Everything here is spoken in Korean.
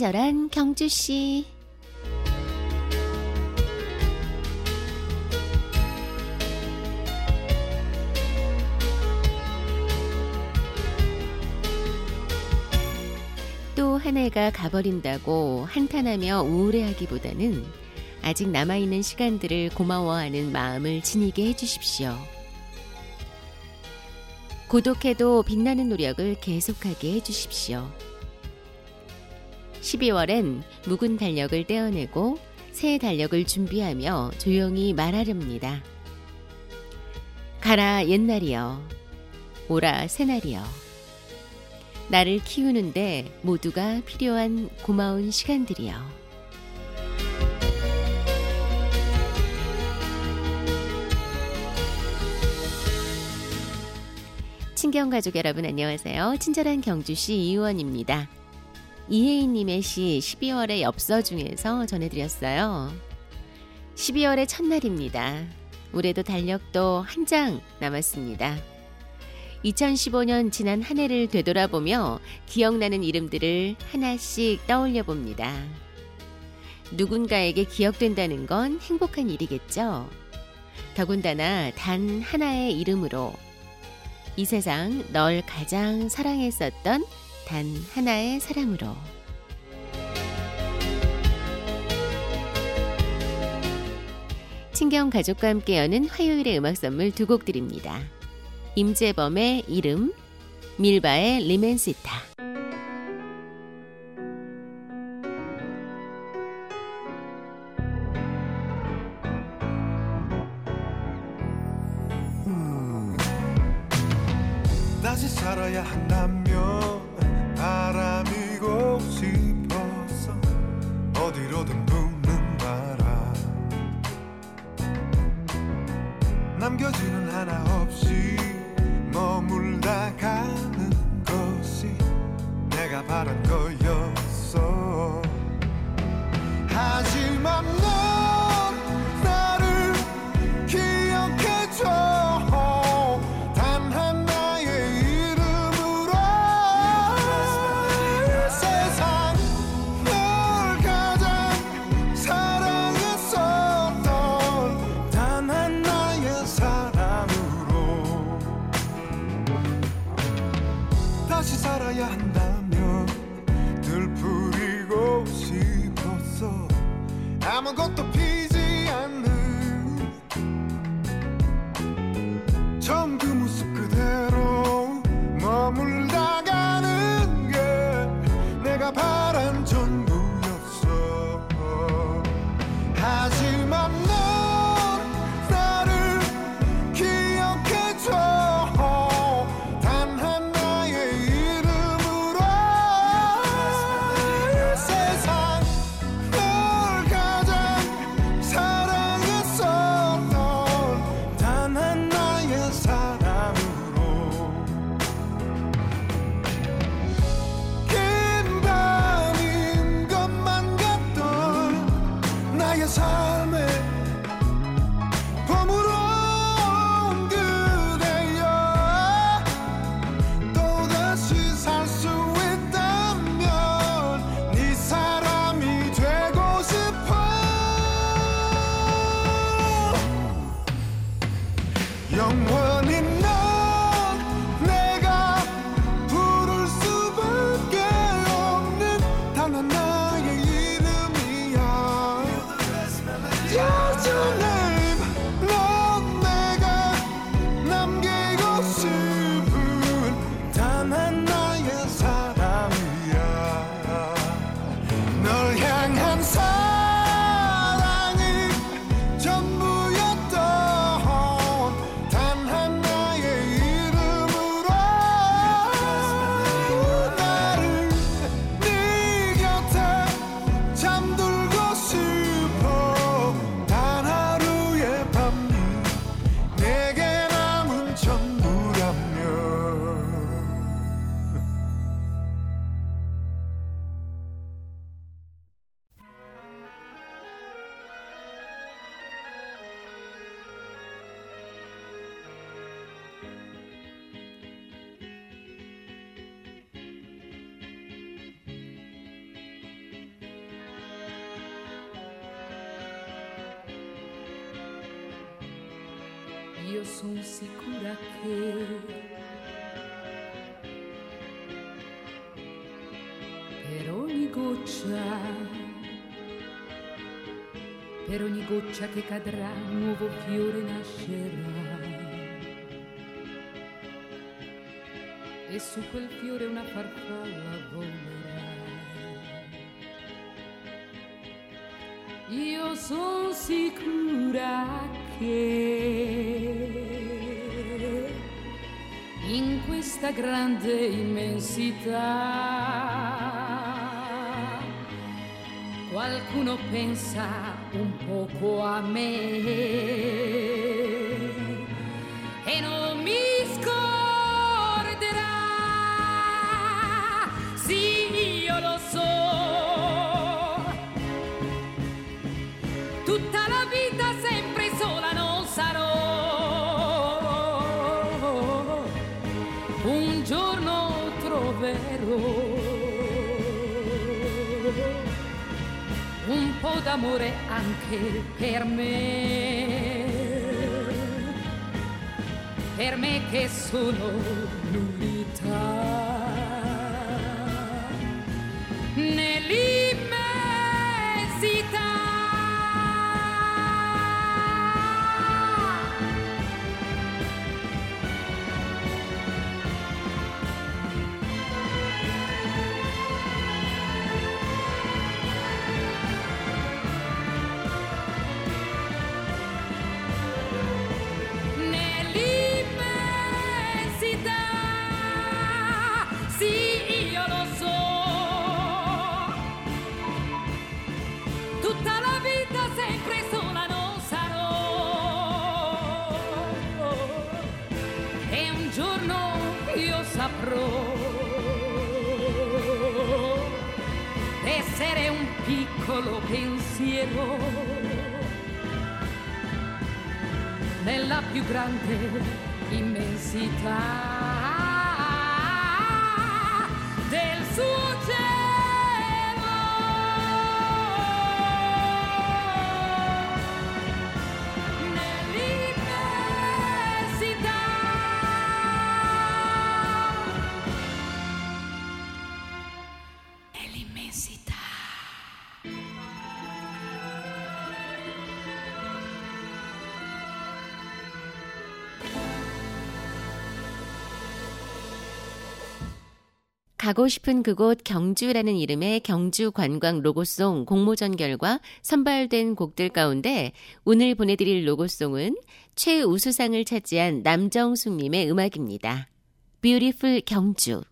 친절한 경주 씨. 또 한 해가 가버린다고 한탄하며 우울해하기보다는 아직 남아있는 시간들을 고마워하는 마음을 지니게 해주십시오. 고독해도 빛나는 노력을 계속하게 해주십시오. 12월엔 묵은 달력을 떼어내고 새 달력을 준비하며 조용히 말하렵니다. 가라 옛날이여, 오라 새날이여. 나를 키우는데 모두가 필요한 고마운 시간들이여. 친경 가족 여러분 안녕하세요. 친절한 경주시 이의원입니다. 이혜인님의 시 12월의 엽서 중에서 전해드렸어요. 12월의 첫날입니다. 올해도 달력도 한 장 남았습니다. 2015년 지난 한 해를 되돌아보며 기억나는 이름들을 하나씩 떠올려 봅니다. 누군가에게 기억된다는 건 행복한 일이겠죠. 더군다나 단 하나의 이름으로 이 세상 널 가장 사랑했었던 단 하나의 사람으로. 친경 가족과 함께 여는 화요일의 음악 선물 두 곡 드립니다. 임재범의 이름, 밀바의 리멘시타. 다시 살아야 한다면 남겨지는 하나 없이 머물다 가는 것이 내가 바란 거였 아무것도 Io sono sicura che per ogni goccia, per ogni goccia che cadrà, un nuovo fiore nascerà. E su quel fiore una farfalla volerà. Io sono sicura che in questa grande immensità qualcuno pensa un poco a me e non mi troverò un po' d'amore anche per me. Per me che sono nullità. Saprò essere un piccolo pensiero nella più grande immensità 가고 싶은 그곳 경주라는 이름의 경주 관광 로고송 공모전 결과 선발된 곡들 가운데 오늘 보내드릴 로고송은 최우수상을 차지한 남정숙님의 음악입니다. Beautiful 경주.